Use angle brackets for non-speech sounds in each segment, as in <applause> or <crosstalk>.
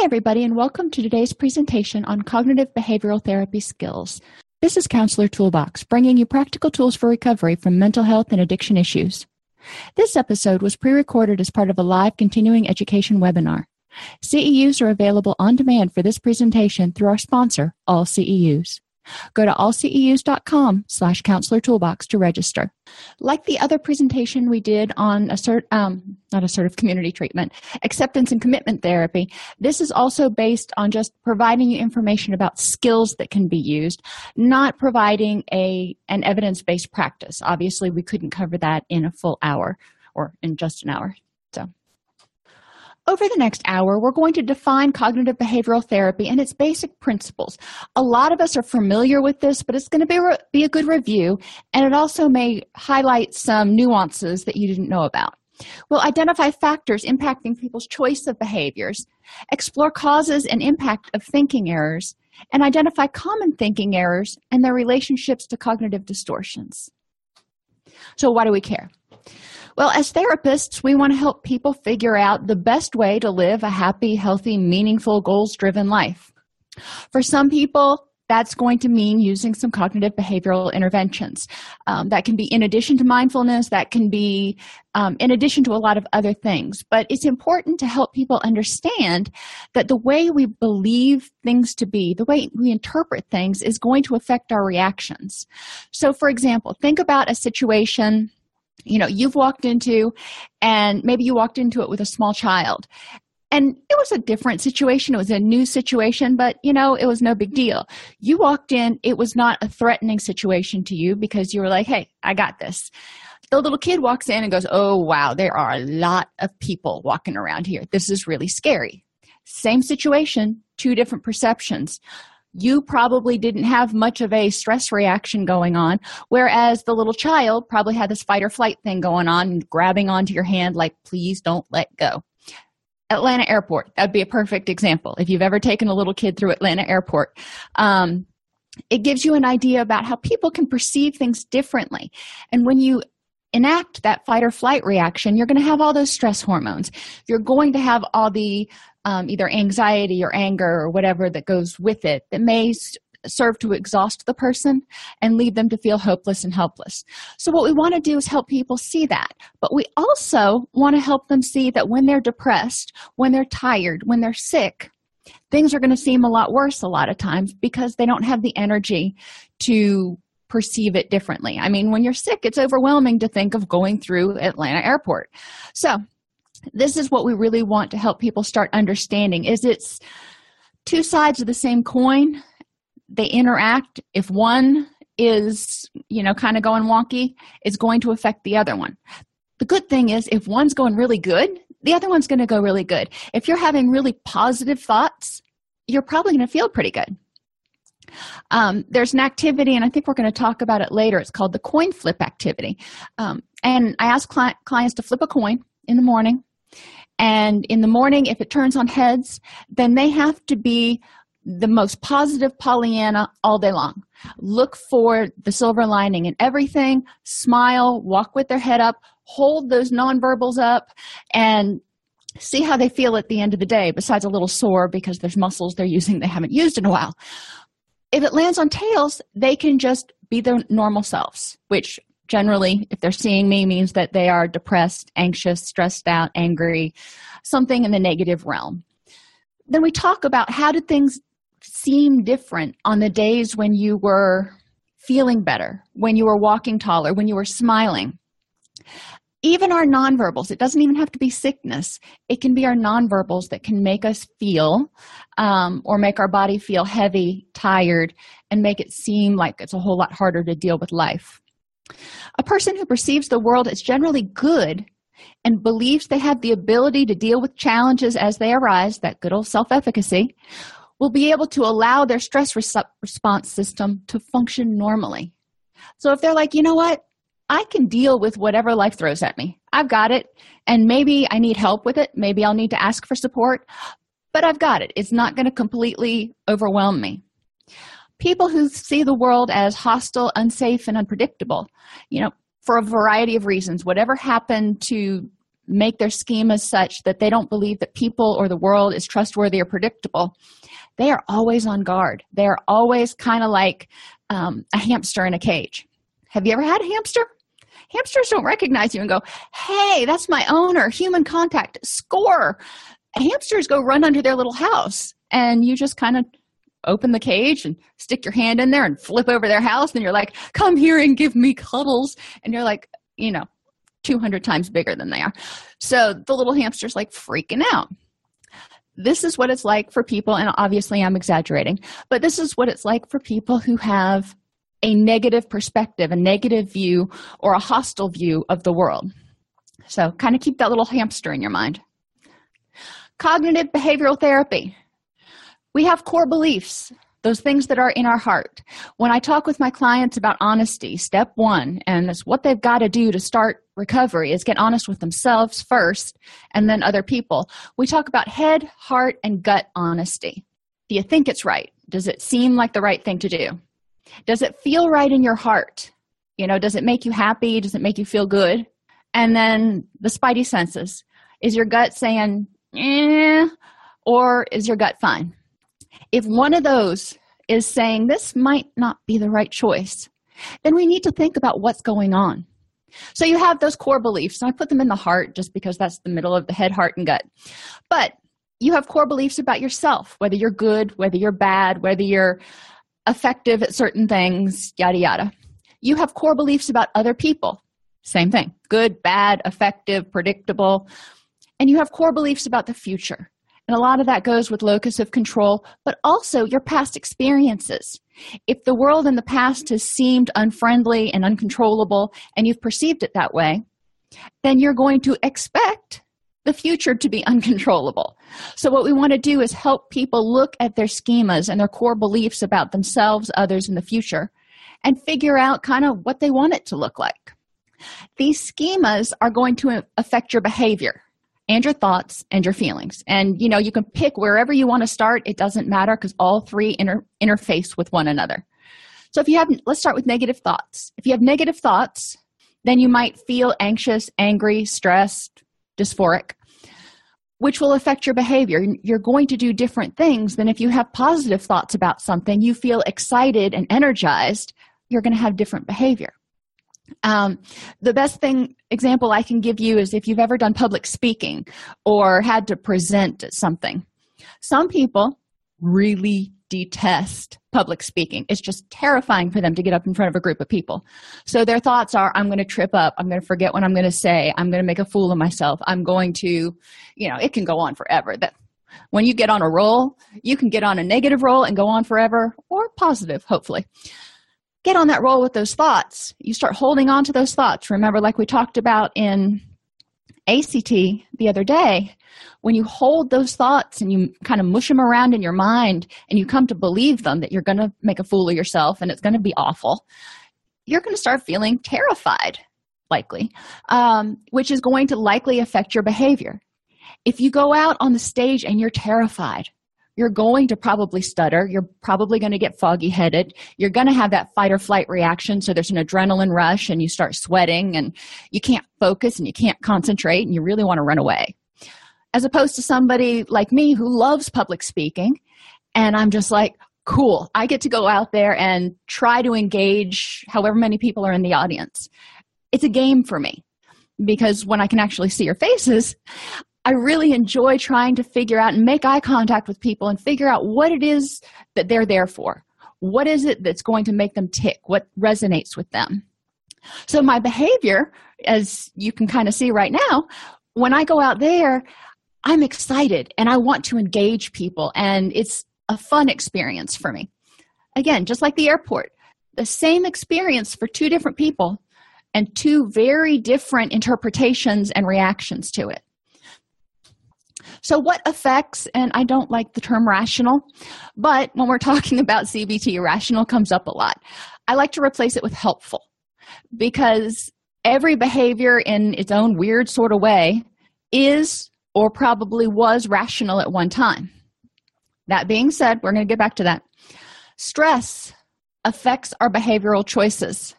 Hi, everybody, and welcome to today's presentation on cognitive behavioral therapy skills. This is Counselor Toolbox, bringing you practical tools for recovery from mental health and addiction issues. This episode was pre recorded as part of a live continuing education webinar. CEUs are available on demand for this presentation through our sponsor, All CEUs. Go to allceus.com slash counselor toolbox to register. Like the other presentation we did on assert, um, not assertive community treatment, acceptance and commitment therapy, this is also based on just providing you information about skills that can be used, not providing a an evidence-based practice. Obviously, we couldn't cover that in a full hour or in just an hour. Over the next hour, we're going to define cognitive behavioral therapy and its basic principles. A lot of us are familiar with this, but it's going to be, re- be a good review, and it also may highlight some nuances that you didn't know about. We'll identify factors impacting people's choice of behaviors, explore causes and impact of thinking errors, and identify common thinking errors and their relationships to cognitive distortions. So, why do we care? Well, as therapists, we want to help people figure out the best way to live a happy, healthy, meaningful, goals driven life. For some people, that's going to mean using some cognitive behavioral interventions. Um, that can be in addition to mindfulness, that can be um, in addition to a lot of other things. But it's important to help people understand that the way we believe things to be, the way we interpret things, is going to affect our reactions. So, for example, think about a situation you know you've walked into and maybe you walked into it with a small child. And it was a different situation. It was a new situation but you know it was no big deal. You walked in. It was not a threatening situation to you because you were like hey i got this. The little kid walks in and goes oh wow there are a lot of people walking around here. This is really scary. Same situation two different perceptions you probably didn't have much of a stress reaction going on, whereas the little child probably had this fight or flight thing going on, grabbing onto your hand like, please don't let go. Atlanta Airport, that'd be a perfect example. If you've ever taken a little kid through Atlanta Airport, um, it gives you an idea about how people can perceive things differently. And when you enact that fight or flight reaction, you're going to have all those stress hormones. You're going to have all the um, either anxiety or anger or whatever that goes with it that may serve to exhaust the person and lead them to feel hopeless and helpless. So, what we want to do is help people see that. But we also want to help them see that when they're depressed, when they're tired, when they're sick, things are going to seem a lot worse a lot of times because they don't have the energy to perceive it differently. I mean, when you're sick, it's overwhelming to think of going through Atlanta airport. So, this is what we really want to help people start understanding is it's two sides of the same coin. They interact. If one is you know kind of going wonky it's going to affect the other one. The good thing is if one's going really good the other one's going to go really good. If you're having really positive thoughts you're probably going to feel pretty good. Um, there's an activity and i think we're going to talk about it later. It's called the coin flip activity. Um, and i ask cli- clients to flip a coin in the morning and in the morning, if it turns on heads, then they have to be the most positive Pollyanna all day long. Look for the silver lining in everything, smile, walk with their head up, hold those nonverbals up, and see how they feel at the end of the day, besides a little sore because there's muscles they're using they haven't used in a while. If it lands on tails, they can just be their normal selves, which generally, if they're seeing me, means that they are depressed, anxious, stressed out, angry, something in the negative realm. Then we talk about how did things seem different on the days when you were feeling better, when you were walking taller, when you were smiling. Even our nonverbals, it doesn't even have to be sickness. It can be our nonverbals that can make us feel um, or make our body feel heavy, tired, and make it seem like it's a whole lot harder to deal with life. A person who perceives the world as generally good and believes they have the ability to deal with challenges as they arise, that good old self efficacy, will be able to allow their stress res- response system to function normally. So if they're like, you know what, I can deal with whatever life throws at me, I've got it, and maybe I need help with it, maybe I'll need to ask for support, but I've got it. It's not going to completely overwhelm me. People who see the world as hostile, unsafe, and unpredictable, you know, for a variety of reasons, whatever happened to make their schemas such that they don't believe that people or the world is trustworthy or predictable, they are always on guard. They are always kind of like um, a hamster in a cage. Have you ever had a hamster? Hamsters don't recognize you and go, hey, that's my owner, human contact, score. Hamsters go run under their little house, and you just kind of open the cage and stick your hand in there and flip over their house. And you're like, come here and give me cuddles. And you're like, you know, 200 times bigger than they are. So the little hamster's like freaking out. This is what it's like for people, and obviously I'm exaggerating, but this is what it's like for people who have a negative perspective, a negative view, or a hostile view of the world. So kind of keep that little hamster in your mind. Cognitive behavioral therapy. We have core beliefs those things that are in our heart. When I talk with my clients about honesty, step one, and it's what they've got to do to start recovery, is get honest with themselves first and then other people. We talk about head, heart, and gut honesty. Do you think it's right? Does it seem like the right thing to do? Does it feel right in your heart? You know, does it make you happy? Does it make you feel good? And then the spidey senses. Is your gut saying, eh, or is your gut fine? If one of those is saying this might not be the right choice, then we need to think about what's going on. So you have those core beliefs, and I put them in the heart just because that's the middle of the head, heart, and gut. But you have core beliefs about yourself, whether you're good, whether you're bad, whether you're effective at certain things, yada, yada. You have core beliefs about other people, same thing good, bad, effective, predictable. And you have core beliefs about the future. And a lot of that goes with locus of control, but also your past experiences. If the world in the past has seemed unfriendly and uncontrollable, and you've perceived it that way, then you're going to expect the future to be <laughs> uncontrollable. So, what we want to do is help people look at their schemas and their core beliefs about themselves, others, and the future, and figure out kind of what they want it to look like. These schemas are going to affect your behavior and your thoughts and your feelings. And you know, you can pick wherever you want to start, it doesn't matter because all three inter- interface with one another. So if you have let's start with negative thoughts. If you have negative thoughts, then you might feel anxious, angry, stressed, dysphoric, which will affect your behavior. You're going to do different things than if you have positive thoughts about something, you feel excited and energized, you're going to have different behavior. Um, the best thing example I can give you is if you've ever done public speaking or had to present something. Some people really detest public speaking. It's just terrifying for them to get up in front of a group of people. So their thoughts are I'm going to trip up, I'm going to forget what I'm going to say, I'm going to make a fool of myself, I'm going to, you know, it can go on forever. That when you get on a roll, you can get on a negative roll and go on forever or positive, hopefully get on that roll with those thoughts. You start holding on to those thoughts. Remember, like we talked about in ACT the other day, when you hold those thoughts and you kind of mush them around in your mind and you come to believe them that you're going to make a fool of yourself and it's going to be awful, you're going to start feeling terrified, likely, um, which is going to likely affect your behavior. If you go out on the stage and you're terrified, you're going to probably stutter. You're probably going to get foggy headed. You're going to have that fight or flight reaction. So there's an adrenaline rush and you start sweating and you can't focus and you can't concentrate and you really want to run away. As opposed to somebody like me who loves public speaking and I'm just like, cool, I get to go out there and try to engage however many people are in the audience. It's a game for me because when I can actually see your faces, I really enjoy trying to figure out and make eye contact with people and figure out what it is that they're there for. What is it that's going to make them tick? What resonates with them? So, my behavior, as you can kind of see right now, when I go out there, I'm excited and I want to engage people, and it's a fun experience for me. Again, just like the airport, the same experience for two different people and two very different interpretations and reactions to it. So, what affects, and I don't like the term rational, but when we're <laughs> talking about CBT, rational comes up a lot. I like to replace it with helpful because every behavior in its own weird sort of way is or probably was rational at one time. That being said, we're going to get back to that. Stress affects our behavioral choices.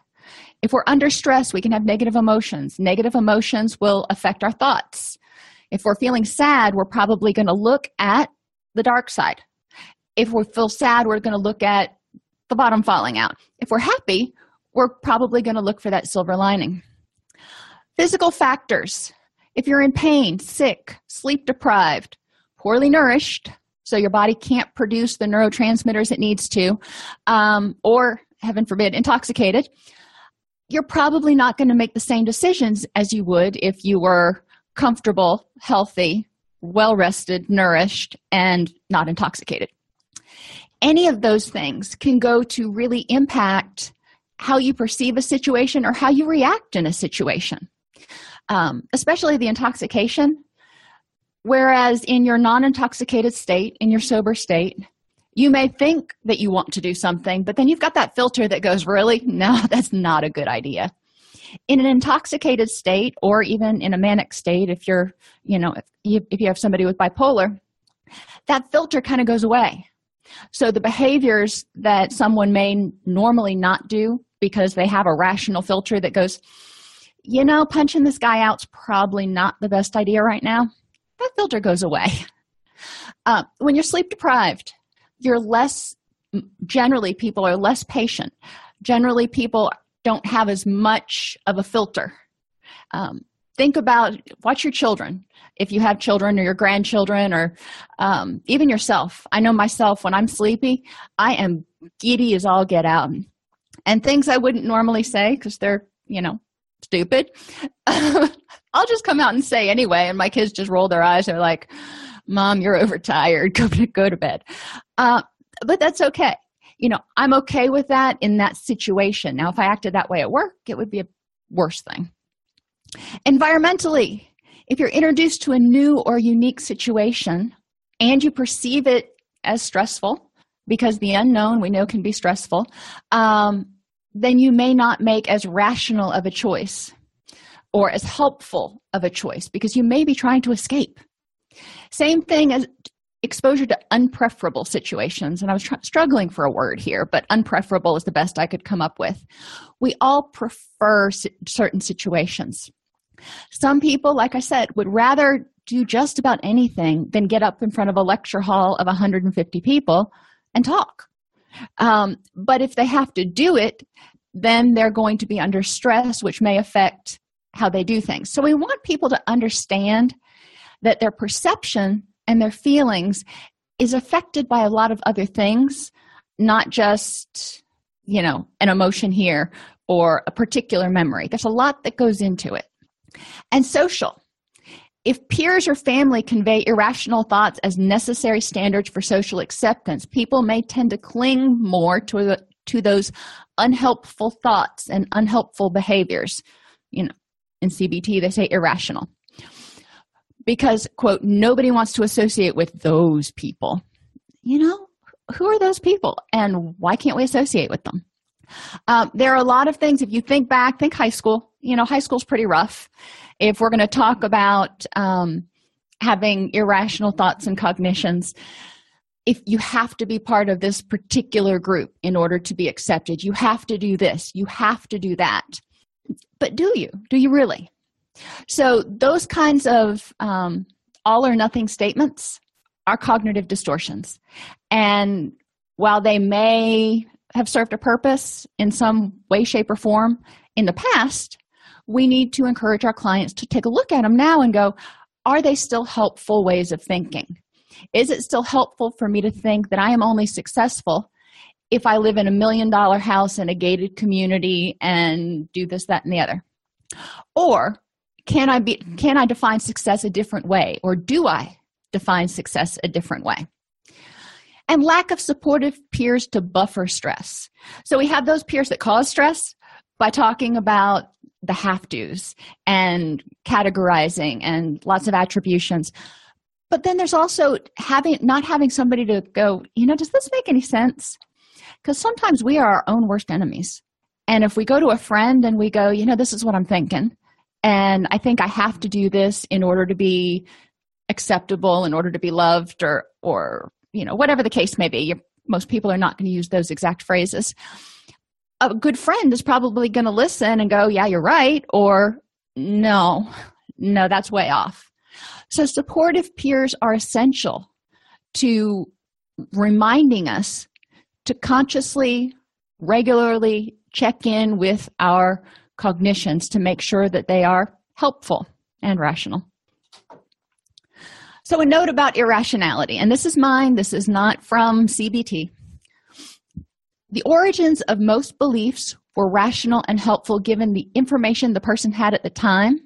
If we're under stress, we can have negative emotions. Negative emotions will affect our thoughts. If we're feeling sad, we're probably going to look at the dark side. If we feel sad, we're going to look at the bottom falling out. If we're happy, we're probably going to look for that silver lining. Physical factors. If you're in pain, sick, sleep deprived, poorly nourished, so your body can't produce the neurotransmitters it needs to, um, or heaven forbid, intoxicated, you're probably not going to make the same decisions as you would if you were comfortable, healthy, well rested, nourished, and not intoxicated. Any of those things can go to really impact how you perceive a situation or how you react in a situation, um, especially the intoxication. Whereas in your non intoxicated state, in your sober state, you may think that you want to do something, but then you've got that filter that goes, Really? No, <laughs> that's not a good idea in an intoxicated state or even in a manic state if you're you know if you, if you have somebody with bipolar that filter kind of goes away. So the behaviors that someone may normally not do because they have a rational filter that goes you know punching this guy out's probably not the best idea right now that filter goes away. Uh, when you're sleep deprived you're less generally people are less patient. Generally people don't have as much of a filter. Um, think about watch your children if you have children or your grandchildren or um, even yourself. I know myself when I'm sleepy, I am giddy as all get out. And things I wouldn't normally say because they're, you know, stupid, <laughs> I'll just come out and say anyway. And my kids just roll their eyes. They're like, Mom, you're overtired. <laughs> Go to, go to bed. Uh, but that's okay you know i'm okay with that in that situation. Now if i acted that way at work it would be a worse thing. Environmentally if you're introduced to a new or unique situation and you perceive it as stressful because the unknown we know can be stressful um, then you may not make as rational of a choice or as helpful of a choice because you may be trying to escape. Same thing as exposure to unpreferable situations and i was tr- struggling for a word here but unpreferable is the best i could come up with. We all prefer si- certain situations. Some people like i said would rather do just about anything than get up in front of a lecture hall of 150 people and talk. Um, but if they have to do it then they're going to be under stress which may affect how they do things. So we want people to understand that their perception and their feelings is affected by a lot of other things, not just, you know, an emotion here or a particular memory. There's a lot that goes into it. And social. If peers or family convey irrational thoughts as necessary standards for social acceptance, people may tend to cling more to, the, to those unhelpful thoughts and unhelpful behaviors. You know, in CBT, they say irrational because quote nobody wants to associate with those people. You know who are those people and why can't we associate with them? Um, there are a lot of things if you think back think high school. You know high school's pretty rough. If we're going to talk about um, having irrational thoughts and cognitions if you have to be part of this particular group in order to be accepted you have to do this you have to do that. But do you? Do you really so, those kinds of um, all or nothing statements are cognitive distortions. And while they may have served a purpose in some way, shape, or form in the past, we need to encourage our clients to take a look at them now and go, are they still helpful ways of thinking? Is it still helpful for me to think that I am only successful if I live in a million dollar house in a gated community and do this, that, and the other? Or can i be can i define success a different way or do i define success a different way? And lack of supportive peers to buffer stress. So we have those peers that cause stress by talking about the have tos and categorizing and lots of attributions. But then there's also having not having somebody to go you know does this make any sense? Because sometimes we are our own worst enemies. And if we go to a friend and we go you know this is what i'm thinking and i think i have to do this in order to be acceptable in order to be loved or or you know whatever the case may be. You're, most people are not going to use those exact phrases. A good friend is probably going to listen and go yeah you're right or no no that's way off. So supportive peers are essential to reminding us to consciously regularly check in with our cognitions to make sure that they are helpful and rational so, a note about irrationality, and this is mine, this is not from CBT. The origins of most beliefs were rational and helpful given the information the person had at the time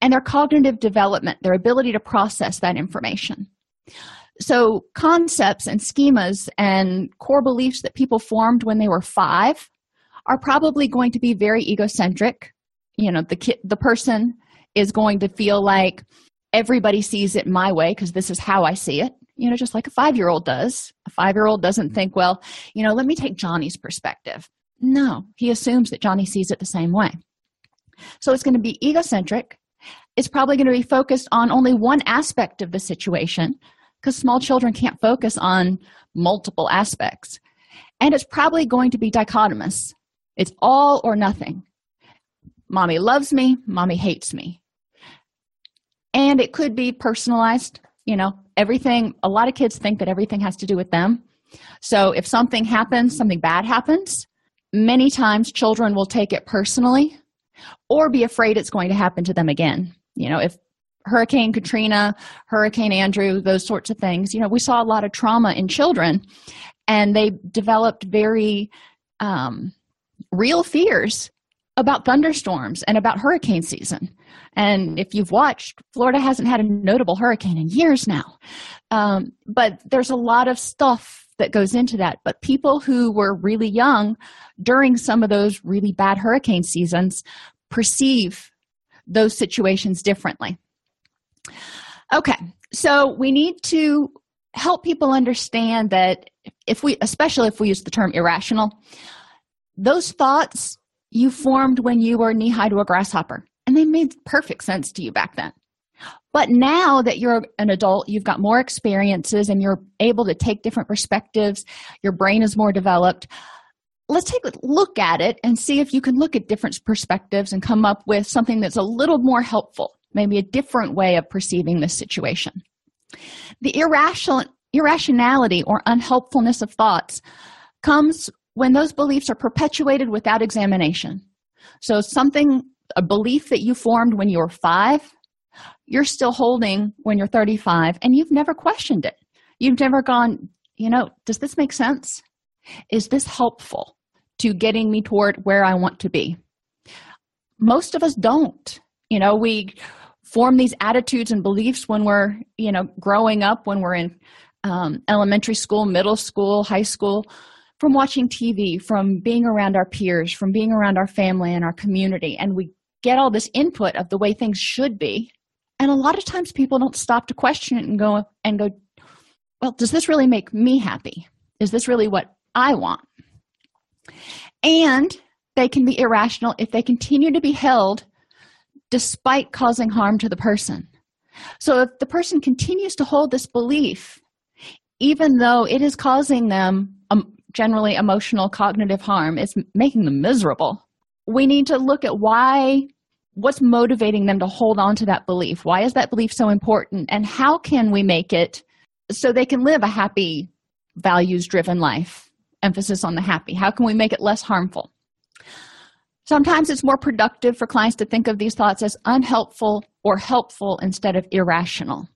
and their cognitive development, their ability to process that information. So, concepts and schemas and core beliefs that people formed when they were five are probably going to be very egocentric. You know, the kid, the person is going to feel like everybody sees it my way because this is how I see it, you know, just like a five year old does. A five year old doesn't think, well, you know, let me take Johnny's perspective. No, he assumes that Johnny sees it the same way. So it's going to be egocentric. It's probably going to be focused on only one aspect of the situation because small children can't focus on multiple aspects. And it's probably going to be dichotomous. It's all or nothing. Mommy loves me, mommy hates me. And it could be personalized you know everything a lot of kids think that everything has to do with them. So if something happens something bad happens many times children will take it personally or be afraid it's going to happen to them again. You know if hurricane katrina hurricane andrew those sorts of things you know we saw a lot of trauma in children and they developed very um, real fears about thunderstorms and about hurricane season and if you've watched, Florida hasn't had a notable hurricane in years now. Um, but there's a lot of stuff that goes into that. But people who were really young during some of those really bad hurricane seasons perceive those situations differently. Okay, so we need to help people understand that if we, especially if we use the term irrational, those thoughts you formed when you were knee high to a grasshopper and they made perfect sense to you back then. But now that you're an adult, you've got more experiences and you're able to take different perspectives, your brain is more developed. Let's take a look at it and see if you can look at different perspectives and come up with something that's a little more helpful, maybe a different way of perceiving this situation. The irrational, irrationality or unhelpfulness of thoughts comes when those beliefs are perpetuated without examination. So, something a belief that you formed when you were five, you're still holding when you're 35, and you've never questioned it. You've never gone, you know, does this make sense? Is this helpful to getting me toward where I want to be? Most of us don't. You know, we form these attitudes and beliefs when we're, you know, growing up, when we're in um, elementary school, middle school, high school from watching TV, from being around our peers, from being around our family and our community, and we get all this input of the way things should be. And a lot of times people don't stop to question it and go and go, well, does this really make me happy? Is this really what I want? And they can be irrational if they continue to be held despite causing harm to the person. So if the person continues to hold this belief, even though it is causing them generally emotional cognitive harm is making them miserable. We need to look at why what's motivating them to hold on to that belief. Why is that belief so important? And how can we make it so they can live a happy values driven life? Emphasis on the happy. How can we make it less harmful? Sometimes it's more productive for clients to think of these thoughts as unhelpful or helpful instead of irrational.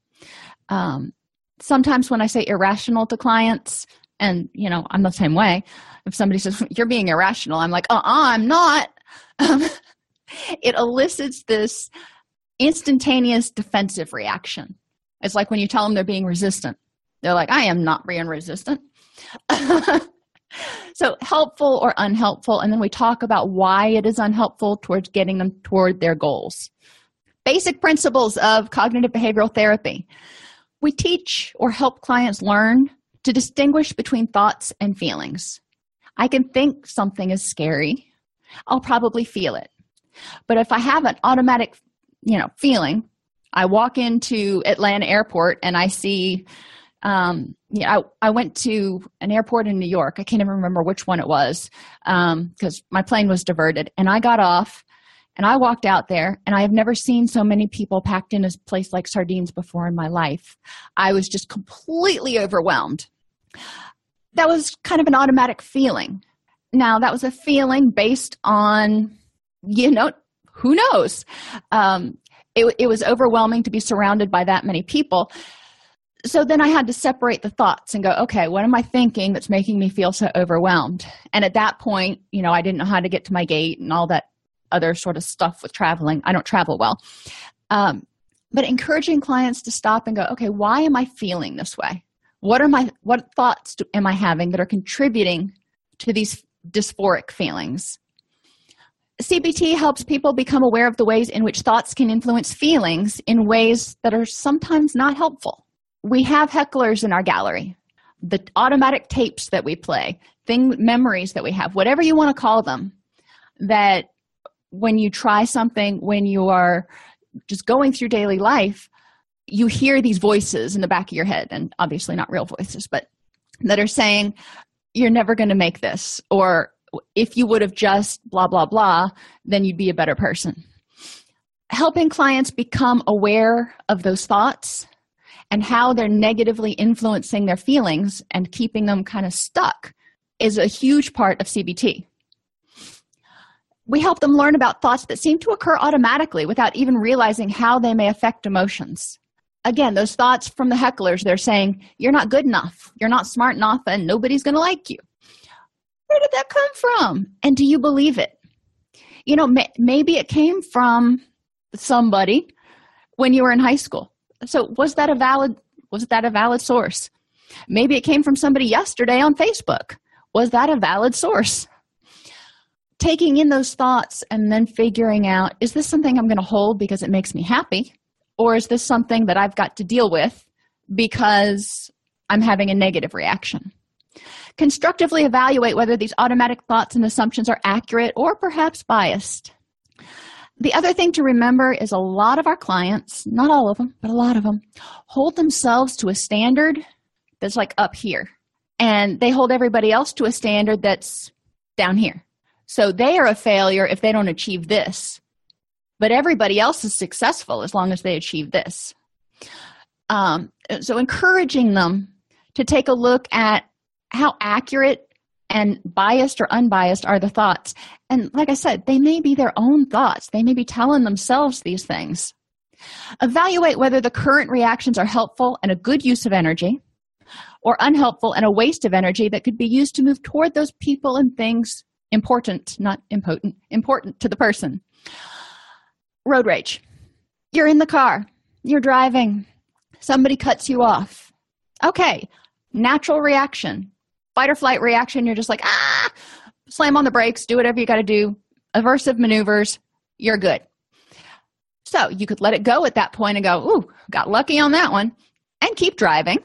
Um, sometimes when i say irrational to clients and you know i'm the same way. If somebody says you're being irrational i'm like uh-uh i'm not. <laughs> Um, it elicits this instantaneous defensive reaction. It's like when you tell them they're being resistant. They're like i am not being resistant. <laughs> So helpful or unhelpful and then we talk about why it is unhelpful towards getting them toward their goals. Basic principles of cognitive behavioral therapy. We teach or help clients learn to distinguish between thoughts and feelings. I can think something is scary. I'll probably feel it. But if i have an automatic you know feeling i walk into atlanta airport and i see um yeah I, I went to an airport in new york. I can't even remember which one it was um because my plane was diverted. And i got off and i walked out there and i have never seen so many people packed in a place like sardines before in my life. I was just completely overwhelmed. That was kind of an automatic feeling. Now that was a feeling based on you know who knows? Um, it, it was overwhelming to be surrounded by that many people. So then I had to separate the thoughts and go, okay, what am I thinking that's making me feel so overwhelmed? And at that point, you know, I didn't know how to get to my gate and all that other sort of stuff with traveling. I don't travel well. Um, but encouraging clients to stop and go, okay, why am I feeling this way? What are my what thoughts do, am I having that are contributing to these dysphoric feelings? CBT helps people become aware of the ways in which thoughts can influence feelings in ways that are sometimes not helpful we have hecklers in our gallery the automatic tapes that we play thing memories that we have whatever you want to call them that when you try something when you are just going through daily life you hear these voices in the back of your head and obviously not real voices but that are saying you're never going to make this or if you would have just blah blah blah then you'd be a better person helping clients become aware of those thoughts and how they're negatively influencing their feelings and keeping them kind of stuck is a huge part of CBT. We help them learn about thoughts that seem to occur automatically without even realizing how they may affect emotions. Again, those thoughts from the hecklers, they're saying, You're not good enough, you're not smart enough, and nobody's going to like you. Where did that come from? And do you believe it? You know, may- maybe it came from somebody when you were in high school so was that a valid was that a valid source maybe it came from somebody yesterday on facebook was that a valid source taking in those thoughts and then figuring out is this something i'm going to hold because it makes me happy or is this something that i've got to deal with because i'm having a negative reaction constructively evaluate whether these automatic thoughts and assumptions are accurate or perhaps biased the other thing to remember is a lot of our clients, not all of them, but a lot of them, hold themselves to a standard that's like up here. And they hold everybody else to a standard that's down here. So they are a failure if they don't achieve this. But everybody else is successful as long as they achieve this. Um, so encouraging them to take a look at how accurate and biased or unbiased are the thoughts and like i said they may be their own thoughts they may be telling themselves these things evaluate whether the current reactions are helpful and a good use of energy or unhelpful and a waste of energy that could be used to move toward those people and things important not impotent important to the person. Road rage. You're in the car. You're driving. Somebody cuts you off. Okay. Natural reaction. Fight or flight reaction. You're just like ah slam on the brakes do whatever you got to do. Aversive maneuvers. You're good. So you could let it go at that point and go ooh got lucky on that one and keep driving.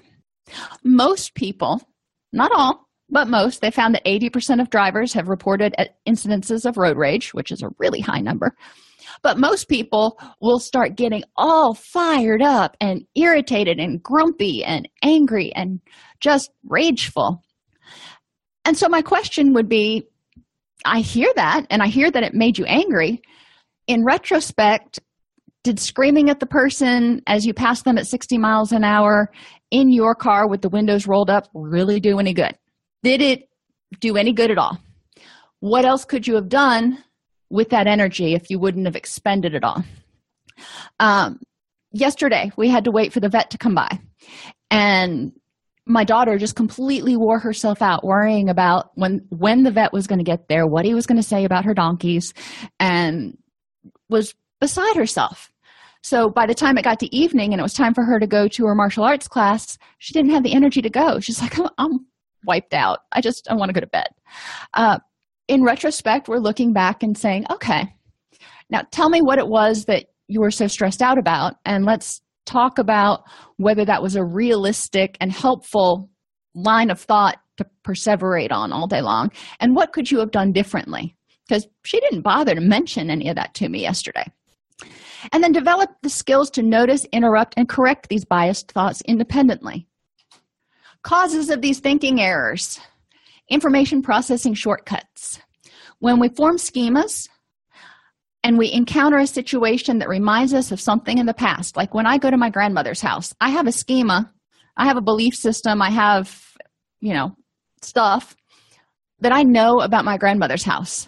Most people not all but most they found that 80% of drivers have reported incidences of road rage which is a really high number but most people will start getting all fired up and irritated and grumpy and angry and just rageful and so my question would be I hear that, and I hear that it made you angry. In retrospect, did screaming at the person as you pass them at 60 miles an hour in your car with the windows rolled up really do any good? Did it do any good at all? What else could you have done with that energy if you wouldn't have expended it all? Um, yesterday, we had to wait for the vet to come by. And my daughter just completely wore herself out worrying about when when the vet was going to get there what he was going to say about her donkeys and was beside herself so by the time it got to evening and it was time for her to go to her martial arts class she didn't have the energy to go she's like i'm wiped out. I just I want to go to bed. Uh, in retrospect, we're looking back and saying, okay, now tell me what it was that you were so stressed out about, and let's talk about whether that was a realistic and helpful line of thought to perseverate on all day long, and what could you have done differently? Because she didn't bother to mention any of that to me yesterday. And then develop the skills to notice, interrupt, and correct these biased thoughts independently. Causes of these thinking errors information processing shortcuts. When we form schemas and we encounter a situation that reminds us of something in the past, like when I go to my grandmother's house, I have a schema, I have a belief system, I have, you know, stuff that I know about my grandmother's house.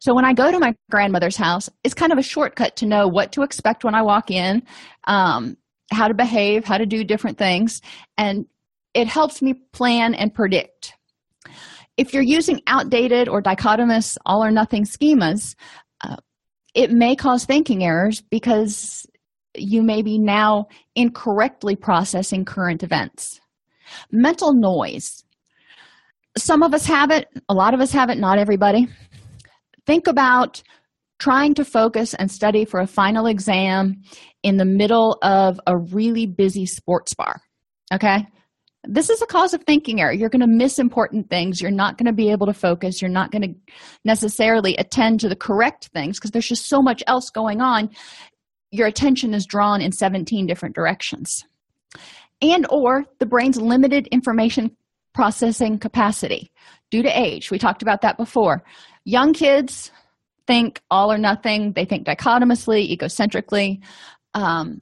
So when I go to my grandmother's house, it's kind of a shortcut to know what to expect when I walk in, um, how to behave, how to do different things, and it helps me plan and predict. If you're using outdated or dichotomous all or nothing schemas, uh, it may cause thinking errors because you may be now incorrectly processing current events. Mental noise. Some of us have it, a lot of us have it, not everybody. Think about trying to focus and study for a final exam in the middle of a really busy sports bar. Okay? This is a cause of thinking error. You're going to miss important things. You're not going to be able to focus. You're not going to necessarily attend to the correct things because there's just so much else going on. Your attention is drawn in 17 different directions. And or the brain's limited information processing capacity due to age. We talked about that before. Young kids think all or nothing. They think dichotomously, egocentrically. Um,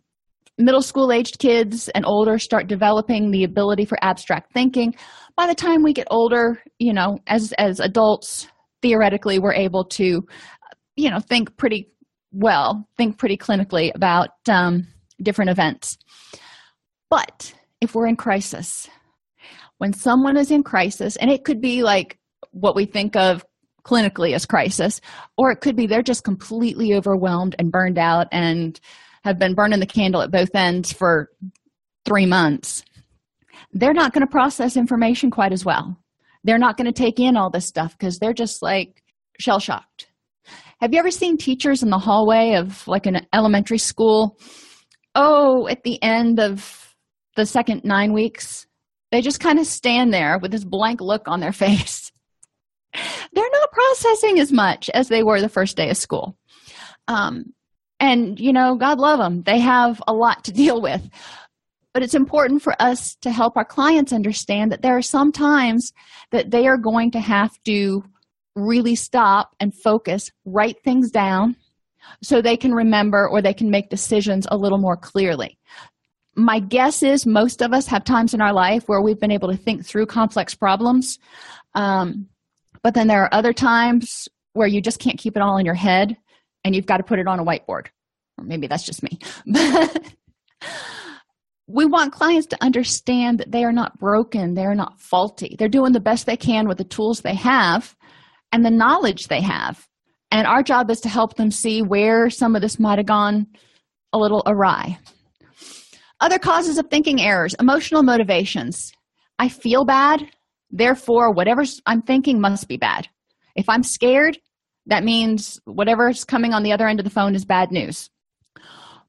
middle school aged kids and older start developing the ability for abstract thinking by the time we get older you know as as adults theoretically we're able to you know think pretty well think pretty clinically about um, different events. But if we're in crisis when someone is in crisis and it could be like what we think of clinically as crisis or it could be they're just completely overwhelmed and burned out and have been burning the candle at both ends for three months, they're not going to process information quite as well. They're not going to take in all this stuff because they're just like shell shocked. Have you ever seen teachers in the hallway of like an elementary school? Oh, at the end of the second nine weeks, they just kind of stand there with this blank look on their <laughs> face. They're not processing as much as they were the first day of school. Um, and you know god love them they have a lot to <laughs> deal with. But it's important for us to help our clients understand that there are some times that they are going to have to really stop and focus write things down so they can remember or they can make decisions a little more clearly. My guess is most of us have times in our life where we've been able to think through complex problems um, but then there are other times where you just can't keep it all in your head and you've got to put it on a whiteboard. Or maybe that's just me. <laughs> We want clients to understand that they are not broken, they're not faulty. They're doing the best they can with the tools they have and the knowledge they have. And our job is to help them see where some of this might have gone a little awry. Other causes of thinking errors, emotional motivations. I feel bad, therefore, whatever I'm thinking must be bad. If I'm scared, that means whatever's coming on the other end of the phone is bad news.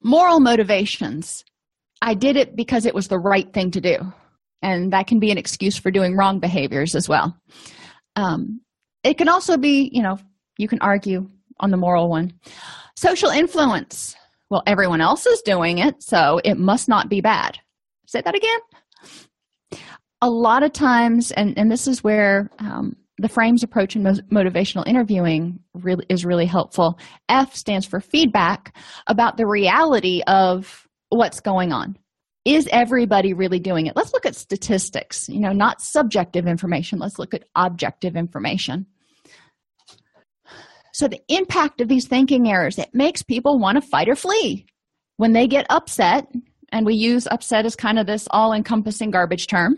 Moral motivations. I did it because it was the right thing to do. And that can be an excuse for doing wrong behaviors as well. Um, it can also be, you know, you can argue on the moral one. Social influence. Well, everyone else is doing it, so it must not be bad. Say that again. A lot of times, and, and this is where um, the frames approach in motivational interviewing really is really helpful. F stands for feedback about the reality of what's going on. Is everybody really doing it? Let's look at statistics you know not subjective information. Let's look at objective information. So the impact of these thinking errors it makes people want to fight or flee. When they get upset and we use upset as kind of this all-encompassing garbage term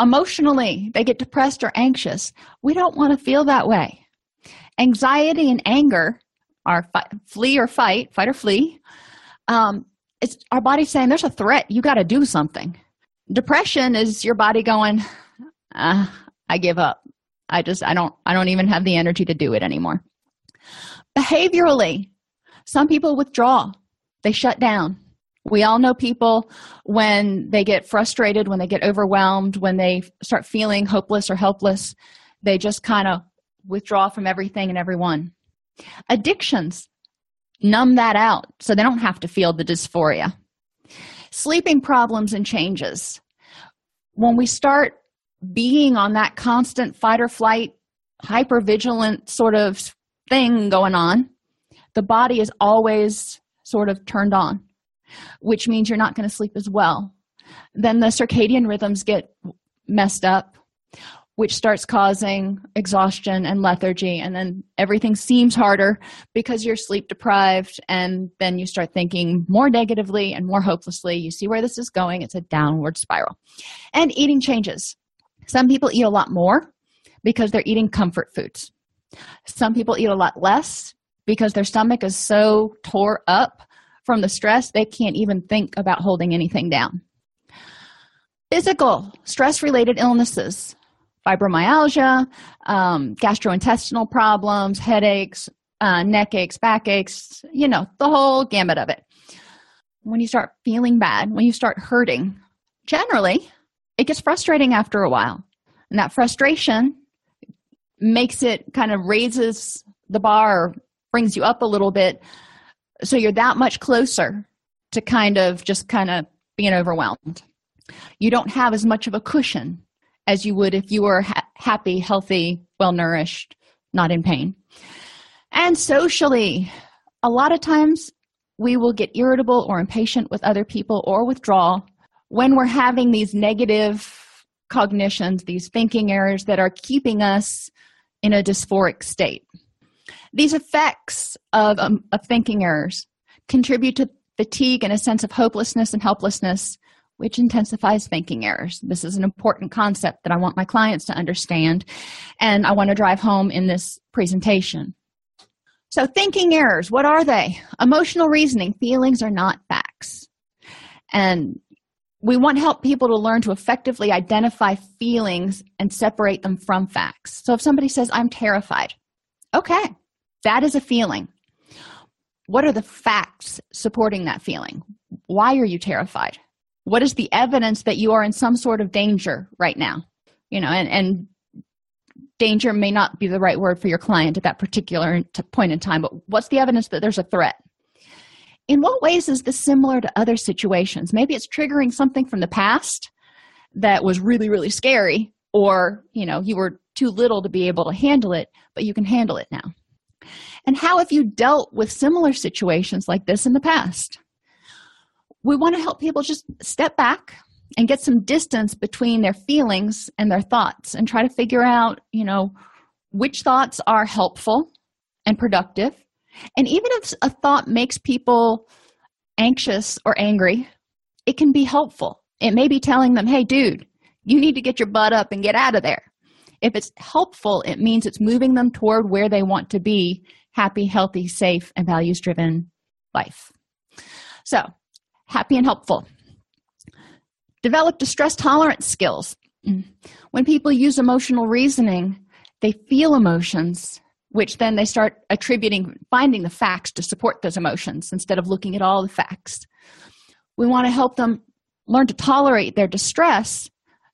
Emotionally, they get depressed or anxious. We don't want to feel that way. Anxiety and anger are flee or fight, fight or flee. Um, it's our body saying there's a threat, you got to do something. Depression is your body going, uh, i give up i just i don't i don't even have the energy to do it anymore behaviorally some people withdraw they shut down we all know people when they get frustrated when they get overwhelmed when they start feeling hopeless or helpless they just kind of withdraw from everything and everyone. Addictions numb that out so they don't have to feel the dysphoria. Sleeping problems and changes. When we start being on that constant fight or flight hyper vigilant sort of thing going on the body is always sort of turned on which means you're not going to sleep as well. Then the circadian rhythms get messed up which starts causing exhaustion and lethargy and then everything seems harder because you're sleep deprived and then you start thinking more negatively and more hopelessly. You see where this is going it's a downward spiral. And eating changes. Some people eat a lot more because they're eating comfort foods. Some people eat a lot less because their stomach is so tore up from the stress they can't even think about holding anything down physical stress related illnesses fibromyalgia, um, gastrointestinal problems, headaches, uh, neck aches, back aches, you know, the whole gamut of it. When you start feeling bad, when you start hurting, generally it gets frustrating after a while. And that frustration makes it kind of raises the bar, brings you up a little bit. So you're that much closer to kind of just kind of being overwhelmed. You don't have as much of a cushion as you would if you were ha- happy, healthy, well nourished, not in pain. And socially, a lot of times we will get irritable or impatient with other people or withdraw when we're having these negative cognitions, these thinking errors that are keeping us in a dysphoric state. These effects of, um, of thinking errors contribute to fatigue and a sense of hopelessness and helplessness which intensifies thinking errors. This is an important concept that I want my clients to understand, and I want to drive home in this presentation. So, thinking errors, what are they? Emotional reasoning, feelings are not facts. And we want to help people to learn to effectively identify feelings and separate them from facts. So, if somebody says, I'm terrified, okay, that is a feeling. What are the facts supporting that feeling? Why are you terrified? what is the evidence that you are in some sort of danger right now you know and and danger may not be the right word for your client at that particular point in time but what's the evidence that there's a threat in what ways is this similar to other situations maybe it's triggering something from the past that was really really scary or you know you were too little to be able to handle it but you can handle it now and how have you dealt with similar situations like this in the past we want to help people just step back and get some distance between their feelings and their thoughts and try to figure out, you know, which thoughts are helpful and productive. And even if a thought makes people anxious or angry, it can be helpful. It may be telling them, hey, dude, you need to get your butt up and get out of there. If it's helpful, it means it's moving them toward where they want to be happy, healthy, safe, and values driven life. So, happy and helpful. Develop distress tolerance skills. When people use emotional reasoning, they feel emotions, which then they start attributing, finding the facts to support those emotions instead of looking at all the facts. We want to help them learn to tolerate their distress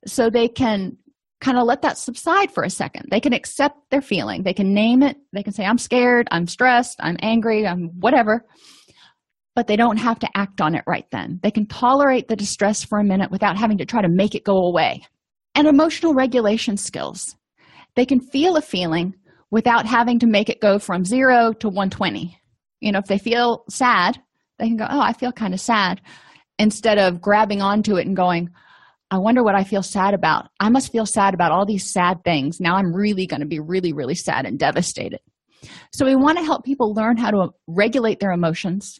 so they can kind of let that subside for a second. They can accept their feeling, they can name it, they can say, I'm scared, I'm stressed, I'm angry, I'm whatever but they don't have to act on it right then. They can tolerate the distress for a minute without having to try to make it go away. And emotional regulation skills. They can feel a feeling without having to make it go from zero to 120. You know, if they feel sad, they can go, Oh, I feel kind of sad, instead of grabbing onto it and going, I wonder what I feel sad about. I must feel sad about all these sad things. Now I'm really going to be really, really sad and devastated. So, we want to help people learn how to regulate their emotions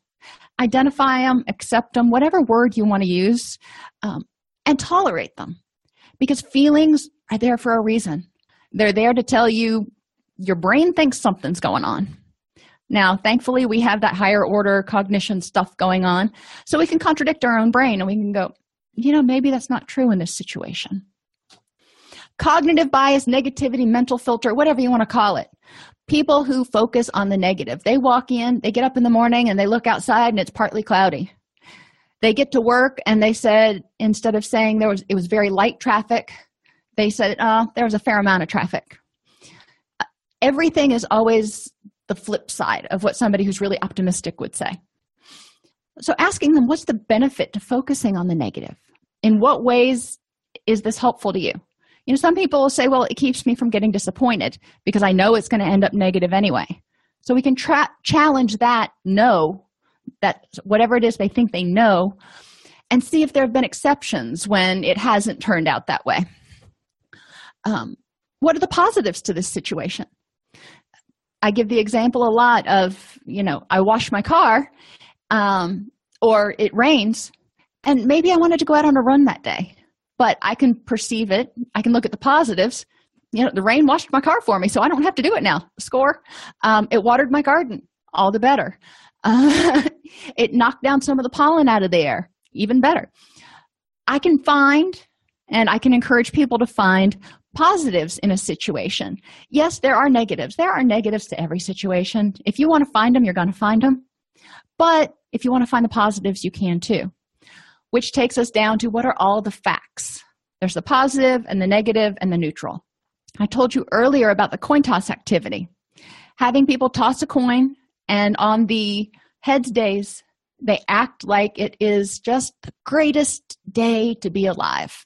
identify them, accept them, whatever word you want to use, um, and tolerate them. Because feelings are there for a reason. They're there to tell you your brain thinks something's going on. Now, thankfully, we have that higher order cognition stuff going on, so we can contradict our own brain and we can go, you know, maybe that's not true in this situation. cognitive bias, negativity, mental filter, whatever you want to call it. People who focus on the negative. They walk in, they get up in the morning and they look outside and it's partly cloudy. They get to work and they said, instead of saying there was it was very light traffic, they said, uh, there was a fair amount of traffic. Everything is always the flip side of what somebody who's really optimistic would say. So asking them, what's the benefit to focusing on the negative? In what ways is this helpful to you? You know, some people will say, well, it keeps me from getting disappointed because I know it's going to end up negative anyway. So we can tra- challenge that no, that whatever it is they think they know, and see if there have been exceptions when it hasn't turned out that way. Um, what are the positives to this situation? I give the example a lot of, you know, I wash my car um, or it rains, and maybe I wanted to go out on a run that day but I can perceive it. I can look at the positives. You know, the rain washed my car for me, so I don't have to do it now. Score. Um, it watered my garden. All the better. Uh, <laughs> it knocked down some of the pollen out of the air. Even better. I can find and I can encourage people to find positives in a situation. Yes, there are negatives. There are negatives to every situation. If you want to find them, you're going to find them. But if you want to find the positives, you can too which takes us down to what are all the facts? There's the positive and the negative and the neutral. I told you earlier about the coin toss activity. Having people toss a coin, and on the heads days, they act like it is just the greatest day to be alive.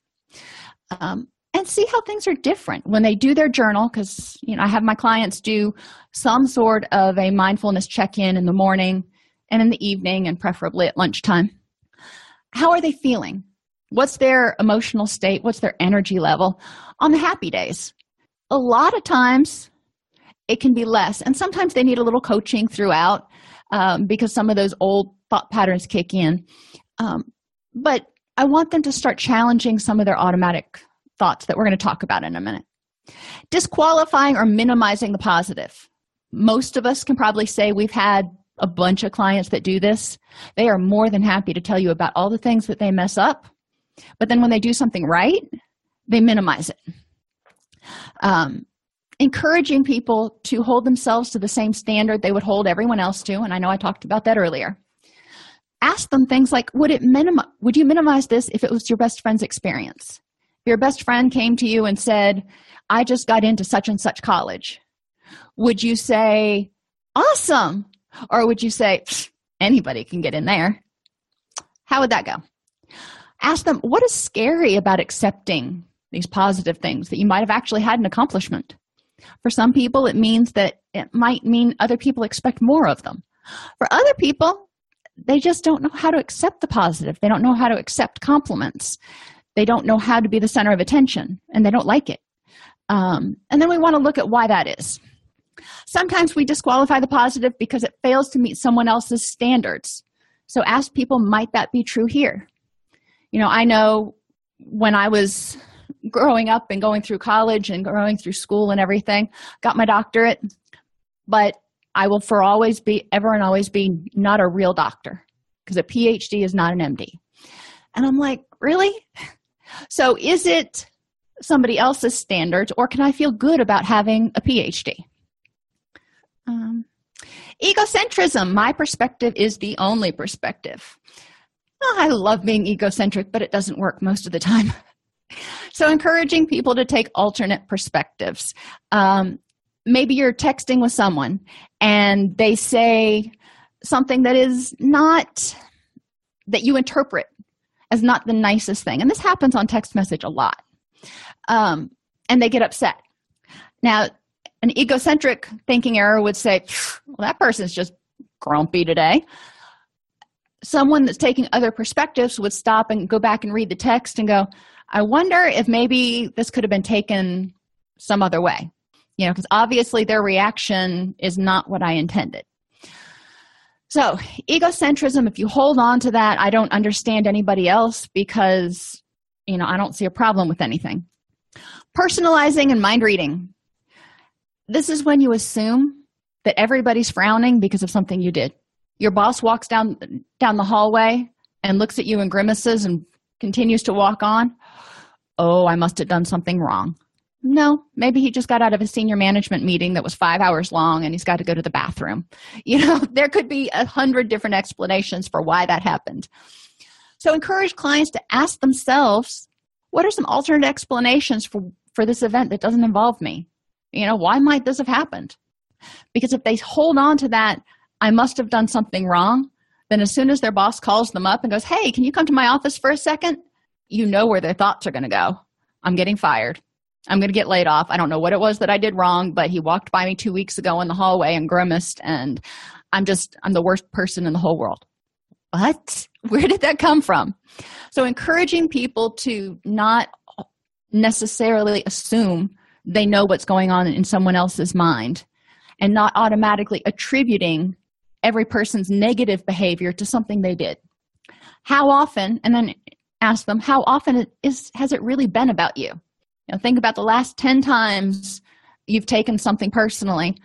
Um, and see how things are different when they do their journal because you know i have my clients do some sort of a mindfulness check-in in the morning and in the evening and preferably at lunchtime how are they feeling? What's their emotional state? What's their energy level on the happy days? A lot of times it can be less, and sometimes they need a little coaching throughout um, because some of those old thought patterns kick in. Um, but I want them to start challenging some of their automatic thoughts that we're going to talk about in a minute. Disqualifying or minimizing the positive. Most of us can probably say we've had a bunch of clients that do this. They are more than happy to tell you about all the things that they mess up. But then when they do something right, they minimize it. Um, encouraging people to hold themselves to the same standard they would hold everyone else to, and I know I talked about that earlier. Ask them things like, would it minimize would you minimize this if it was your best friend's experience? If your best friend came to you and said, I just got into such and such college, would you say, Awesome, or would you say, anybody can get in there? How would that go? Ask them, what is scary about accepting these positive things that you might have actually had an accomplishment? For some people, it means that it might mean other people expect more of them. For other people, they just don't know how to accept the positive. They don't know how to accept compliments. They don't know how to be the center of attention, and they don't like it. Um, and then we want to look at why that is. Sometimes we disqualify the positive because it fails to meet someone else's standards. So ask people, might that be true here? You know, I know when I was growing up and going through college and going through school and everything, got my doctorate, but I will for always be, ever and always be not a real doctor because a PhD is not an MD. And I'm like, really? So is it somebody else's standards or can I feel good about having a PhD? Um, egocentrism. My perspective is the only perspective. Oh, I love being egocentric, but it doesn't work most of the time. <laughs> so, encouraging people to take alternate perspectives. Um, maybe you're texting with someone and they say something that is not, that you interpret as not the nicest thing. And this happens on text message a lot. Um, and they get upset. Now, an egocentric thinking error would say, well, that person's just grumpy today. Someone that's taking other perspectives would stop and go back and read the text and go, I wonder if maybe this could have been taken some other way. You know, because obviously their reaction is not what I intended. So, egocentrism, if you hold on to that, I don't understand anybody else because, you know, I don't see a problem with anything. Personalizing and mind reading this is when you assume that everybody's frowning because of something you did. Your boss walks down down the hallway and looks at you and grimaces and continues to walk on. Oh i must have done something wrong. No maybe he just got out of a senior management meeting that was five hours long and he's got to go to the bathroom. <laughs> You know there could be a hundred different explanations for why that happened. So encourage clients to ask themselves what are some alternate explanations for for this event that doesn't involve me you know why might this have happened? Because if they hold on to that i must have done something wrong then as soon as their boss calls them up and goes hey can you come to my office for a second? You know where their thoughts are going to go. I'm getting fired. I'm going to get laid off. I don't know what it was that i did wrong but he walked by me two weeks ago in the hallway and grimaced and i'm just i'm the worst person in the whole world. What? <laughs> Where did that come from? So encouraging people to not necessarily assume they know what's going on in someone else's mind and not automatically attributing every person's negative behavior to something they did. How often and then ask them how often is has it really been about you? You know think about the last 10 times you've taken something personally.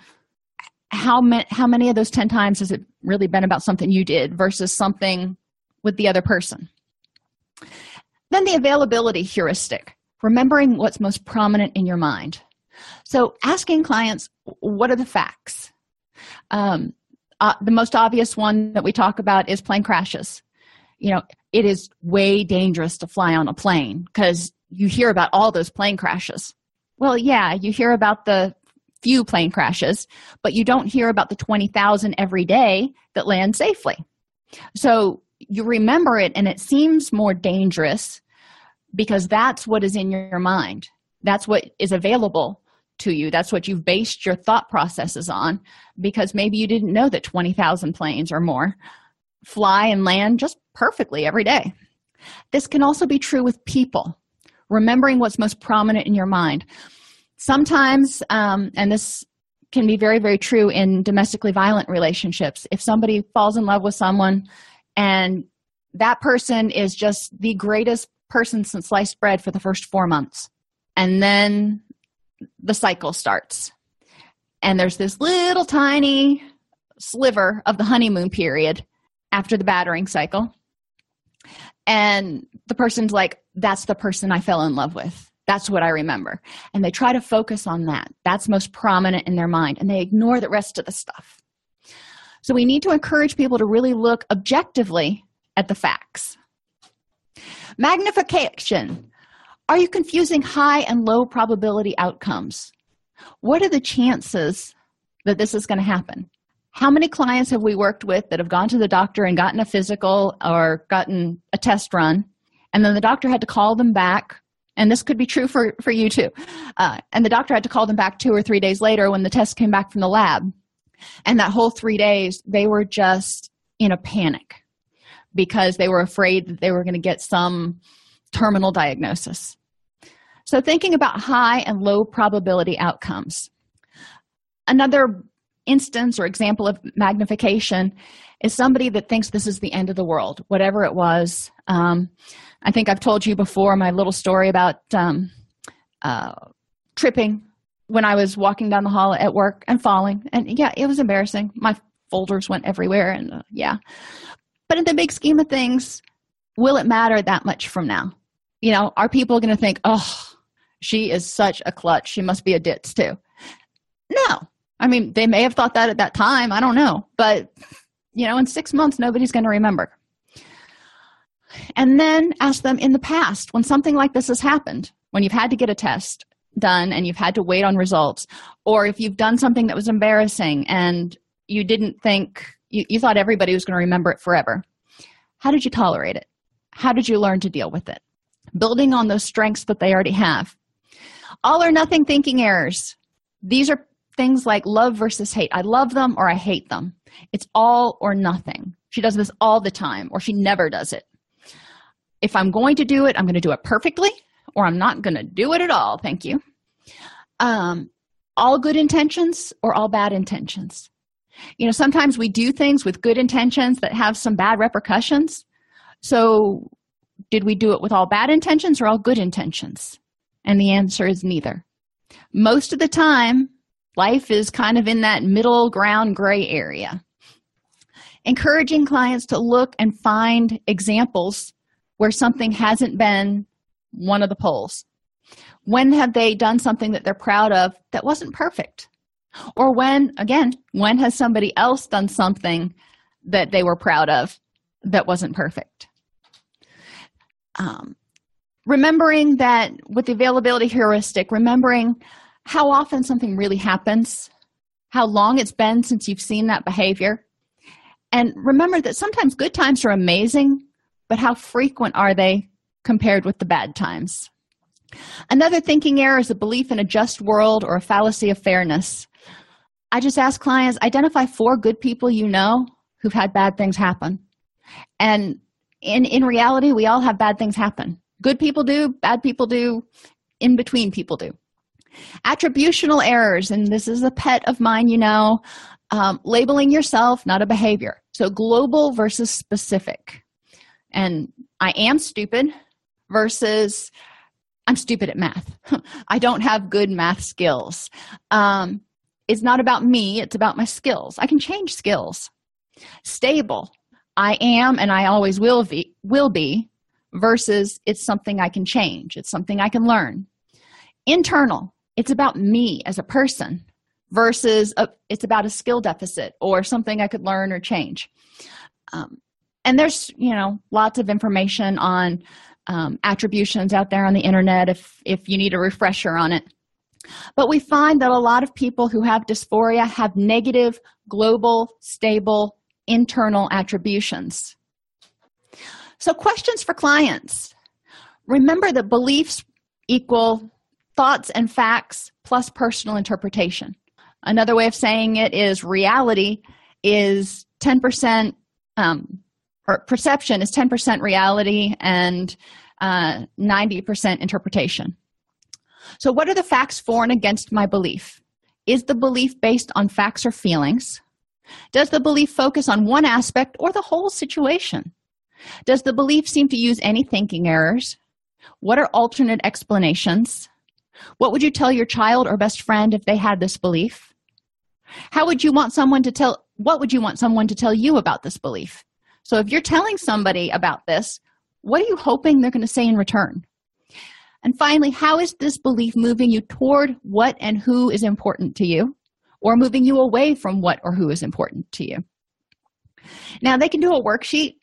How many how many of those 10 times has it really been about something you did versus something with the other person? Then the availability heuristic remembering what's most prominent in your mind. So asking clients what are the facts? Um, uh, the most obvious one that we talk about is plane crashes. You know it is way dangerous to fly on a plane because you hear about all those plane crashes. Well yeah you hear about the few plane crashes but you don't hear about the 20,000 every day that land safely. So you remember it and it seems more dangerous because that's what is in your mind. That's what is available to you. That's what you've based your thought processes on because maybe you didn't know that 20,000 planes or more fly and land just perfectly every day. This can also be true with people remembering what's most prominent in your mind. Sometimes um, and this can be very very true in domestically violent relationships. If somebody falls in love with someone and that person is just the greatest person since sliced bread for the first four months. And then the cycle starts. And there's this little tiny sliver of the honeymoon period after the battering cycle. And the person's like that's the person i fell in love with. That's what i remember. And they try to focus on that. That's most prominent in their mind. And they ignore the rest of the stuff. So we need to encourage people to really look objectively at the facts magnification. Are you confusing high and low probability outcomes? What are the chances that this is going to happen? How many clients have we worked with that have gone to the doctor and gotten a physical or gotten a test run and then the doctor had to call them back and this could be true for, for you too uh, and the doctor had to call them back two or three days later when the test came back from the lab and that whole three days they were just in a panic because they were afraid that they were going to get some terminal diagnosis. So thinking about high and low probability outcomes. Another instance or example of magnification is somebody that thinks this is the end of the world whatever it was. Um, i think i've told you before my little story about um, uh, tripping when i was walking down the hall at work and falling. And yeah it was embarrassing. My folders went everywhere and uh, yeah but in the big scheme of things will it matter that much from now you know are people going to think oh she is such a clutch she must be a ditz too no I mean, they may have thought that at that time. I don't know. But, you know, in six months, nobody's going to remember. And then ask them in the past when something like this has happened, when you've had to get a test done and you've had to wait on results, or if you've done something that was embarrassing and you didn't think, you, you thought everybody was going to remember it forever. How did you tolerate it? How did you learn to deal with it? Building on those strengths that they already have. All or nothing thinking errors. These are things like love versus hate. I love them or I hate them. It's all or nothing. She does this all the time, or she never does it. If I'm going to do it, I'm going to do it perfectly, or I'm not going to do it at all. Thank you. Um, all good intentions or all bad intentions. You know, sometimes we do things with good intentions that have some bad repercussions. So, did we do it with all bad intentions or all good intentions? And the answer is neither. Most of the time, Life is kind of in that middle ground gray area. Encouraging clients to look and find examples where something hasn't been one of the poles. When have they done something that they're proud of that wasn't perfect? Or when, again, when has somebody else done something that they were proud of that wasn't perfect? Um, remembering that with the availability heuristic, remembering how often something really happens, how long it's been since you've seen that behavior. And remember that sometimes good times are amazing, but how frequent are they compared with the bad times? Another thinking error is a belief in a just world or a fallacy of fairness. I just ask clients identify four good people you know who've had bad things happen. And in, in reality, we all have bad things happen. Good people do, bad people do, in between people do. Attributional errors, and this is a pet of mine, you know, um, labeling yourself, not a behavior. So global versus specific. And I am stupid versus I'm stupid at math. <laughs> I don't have good math skills. Um, it's not about me, it's about my skills. I can change skills. Stable. I am and I always will be, will be versus it's something I can change. It's something I can learn. Internal. It's about me as a person versus a, it's about a skill deficit or something I could learn or change. Um, and there's, you know, lots of information on um, attributions out there on the internet if if you need a refresher on it but we find that a lot of people who have dysphoria have negative global stable internal attributions. So questions for clients. Remember that beliefs equal thoughts and facts plus personal interpretation. Another way of saying it is reality is 10% um, or perception is 10% reality and uh, 90% interpretation. So, what are the facts for and against my belief? Is the belief based on facts or feelings? Does the belief focus on one aspect or the whole situation? Does the belief seem to use any thinking errors? What are alternate explanations? What would you tell your child or best friend if they had this belief? How would you want someone to tell what would you want someone to tell you about this belief? So if you're telling somebody about this, what are you hoping they're going to say in return? And finally, how is this belief moving you toward what and who is important to you, or moving you away from what or who is important to you? Now, they can do a worksheet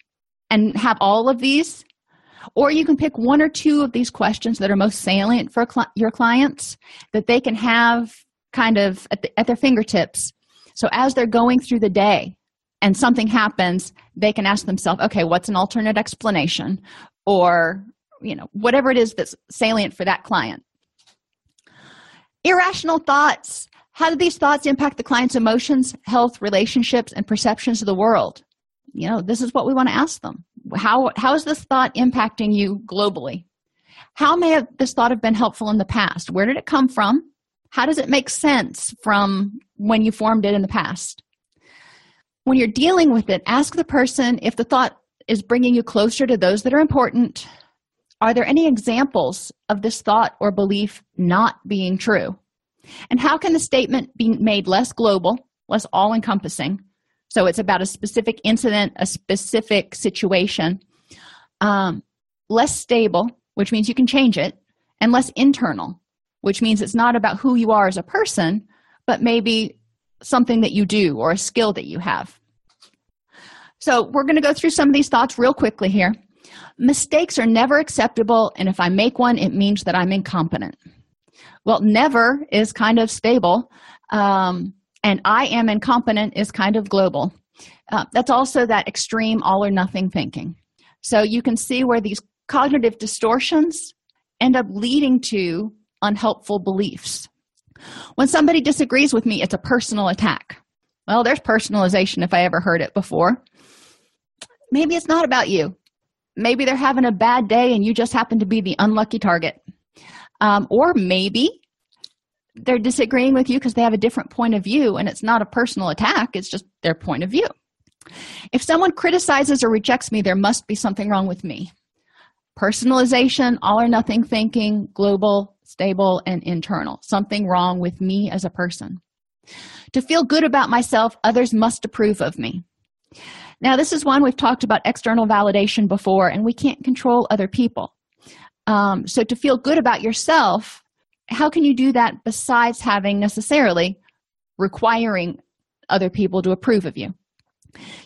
and have all of these, or you can pick one or two of these questions that are most salient for your clients that they can have kind of at, the, at their fingertips. So as they're going through the day, and something happens, they can ask themselves, okay, what's an alternate explanation? Or, you know, whatever it is that's salient for that client. Irrational thoughts. How do these thoughts impact the client's emotions, health, relationships, and perceptions of the world? You know, this is what we want to ask them. How, how is this thought impacting you globally? How may have this thought have been helpful in the past? Where did it come from? How does it make sense from when you formed it in the past? when you're dealing with it, ask the person if the thought is bringing you closer to those that are important. Are there any examples of this thought or belief not being true? And how can the statement be made less global, less all encompassing? So it's about a specific incident, a specific situation, um, less stable, which means you can change it, and less internal, which means it's not about who you are as a person, but maybe something that you do or a skill that you have. So, we're going to go through some of these thoughts real quickly here. Mistakes are never acceptable, and if I make one, it means that I'm incompetent. Well, never is kind of stable, um, and I am incompetent is kind of global. Uh, that's also that extreme all or nothing thinking. So, you can see where these cognitive distortions end up leading to unhelpful beliefs. When somebody disagrees with me, it's a personal attack. Well, there's personalization if I ever heard it before. Maybe it's not about you. Maybe they're having a bad day and you just happen to be the unlucky target. Um, or maybe they're disagreeing with you because they have a different point of view and it's not a personal attack, it's just their point of view. If someone criticizes or rejects me, there must be something wrong with me. Personalization, all or nothing thinking, global, stable, and internal. Something wrong with me as a person. To feel good about myself, others must approve of me. Now, this is one we've talked about external validation before, and we can't control other people. Um, so, to feel good about yourself, how can you do that besides having necessarily requiring other people to approve of you?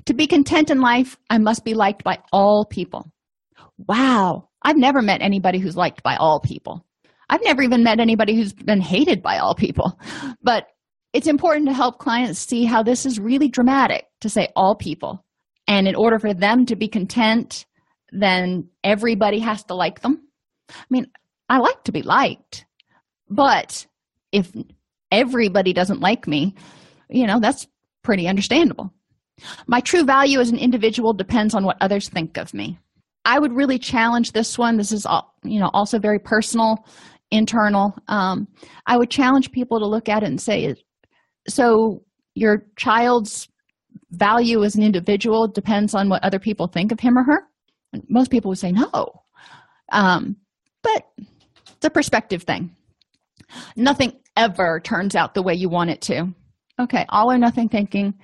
To be content in life, I must be liked by all people. Wow, I've never met anybody who's liked by all people. I've never even met anybody who's been hated by all people. But it's important to help clients see how this is really dramatic to say all people. And in order for them to be content, then everybody has to like them. I mean, I like to be liked, but if everybody doesn't like me, you know, that's pretty understandable. My true value as an individual depends on what others think of me. I would really challenge this one. This is, all, you know, also very personal, internal. Um, I would challenge people to look at it and say, so your child's value as an individual depends on what other people think of him or her? Most people would say no. Um, but it's a perspective thing. Nothing ever turns out the way you want it to. Okay, all or nothing thinking,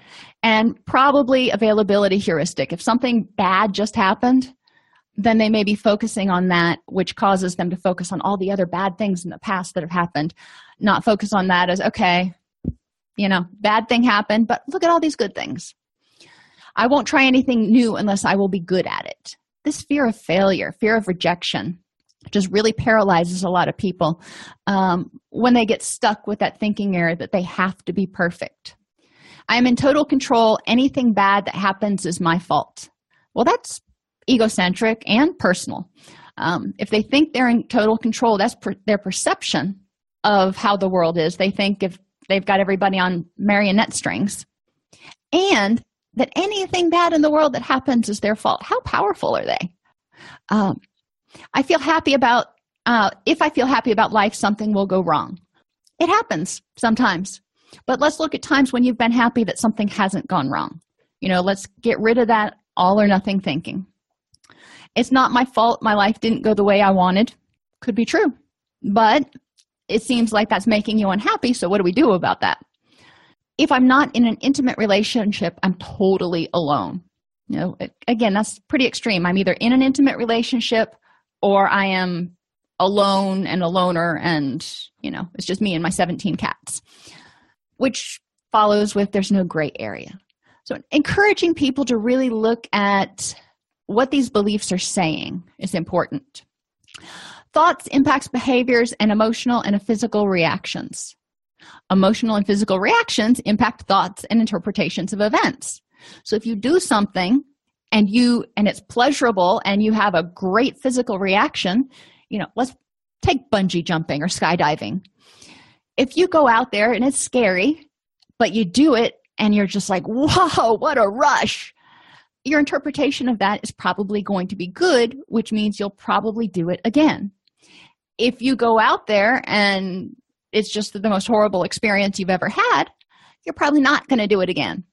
and probably availability heuristic. If something bad just happened, then they may be focusing on that, which causes them to focus on all the other bad things in the past that have happened, not focus on that as, okay, you know, bad thing happened, but look at all these good things. I won't try anything new unless I will be good at it. This fear of failure, fear of rejection, just really paralyzes a lot of people um, when they get stuck with that thinking error that they have to be perfect. I am in total control. Anything bad that happens is my fault. Well, that's egocentric and personal. Um, if they think they're in total control, that's per- their perception of how the world is. They think if they've got everybody on marionette strings and that anything bad in the world that happens is their fault. How powerful are they? Um, i feel happy about uh, if i feel happy about life something will go wrong. It happens sometimes but let's look at times when you've been happy that something hasn't gone wrong. You know let's get rid of that all or nothing thinking. It's not my fault my life didn't go the way i wanted. Could be true but it seems like that's making you unhappy so what do we do about that if i'm not in an intimate relationship i'm totally alone. You know again that's pretty extreme. I'm either in an intimate relationship or i am alone and a loner and you know it's just me and my 17 cats which follows with there's no gray area. So encouraging people to really look at what these beliefs are saying is important. Thoughts impacts behaviors and emotional and physical reactions. Emotional and physical reactions impact thoughts and interpretations of events. So if you do something and you and it's pleasurable and you have a great physical reaction, you know, let's take bungee jumping or skydiving. If you go out there and it's scary, but you do it and you're just like, whoa, what a rush your interpretation of that is probably going to be good, which means you'll probably do it again if you go out there and it's just the most horrible experience you've ever had, you're probably not going to do it again.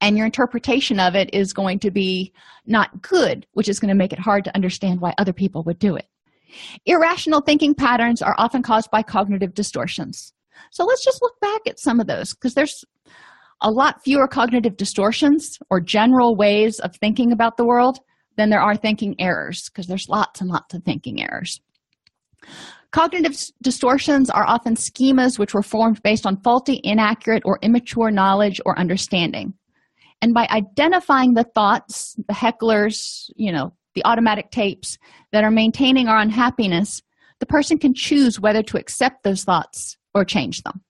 And your interpretation of it is going to be not good, which is going to make it hard to understand why other people would do it. Irrational thinking patterns are often caused by cognitive distortions. So let's just look back at some of those because there's a lot fewer cognitive distortions or general ways of thinking about the world than there are thinking errors because there's lots and lots of thinking errors. Cognitive distortions are often schemas which were formed based on faulty, inaccurate, or immature knowledge or understanding. And by identifying the thoughts, the hecklers, you know, the automatic tapes that are maintaining our unhappiness, the person can choose whether to accept those thoughts or change them.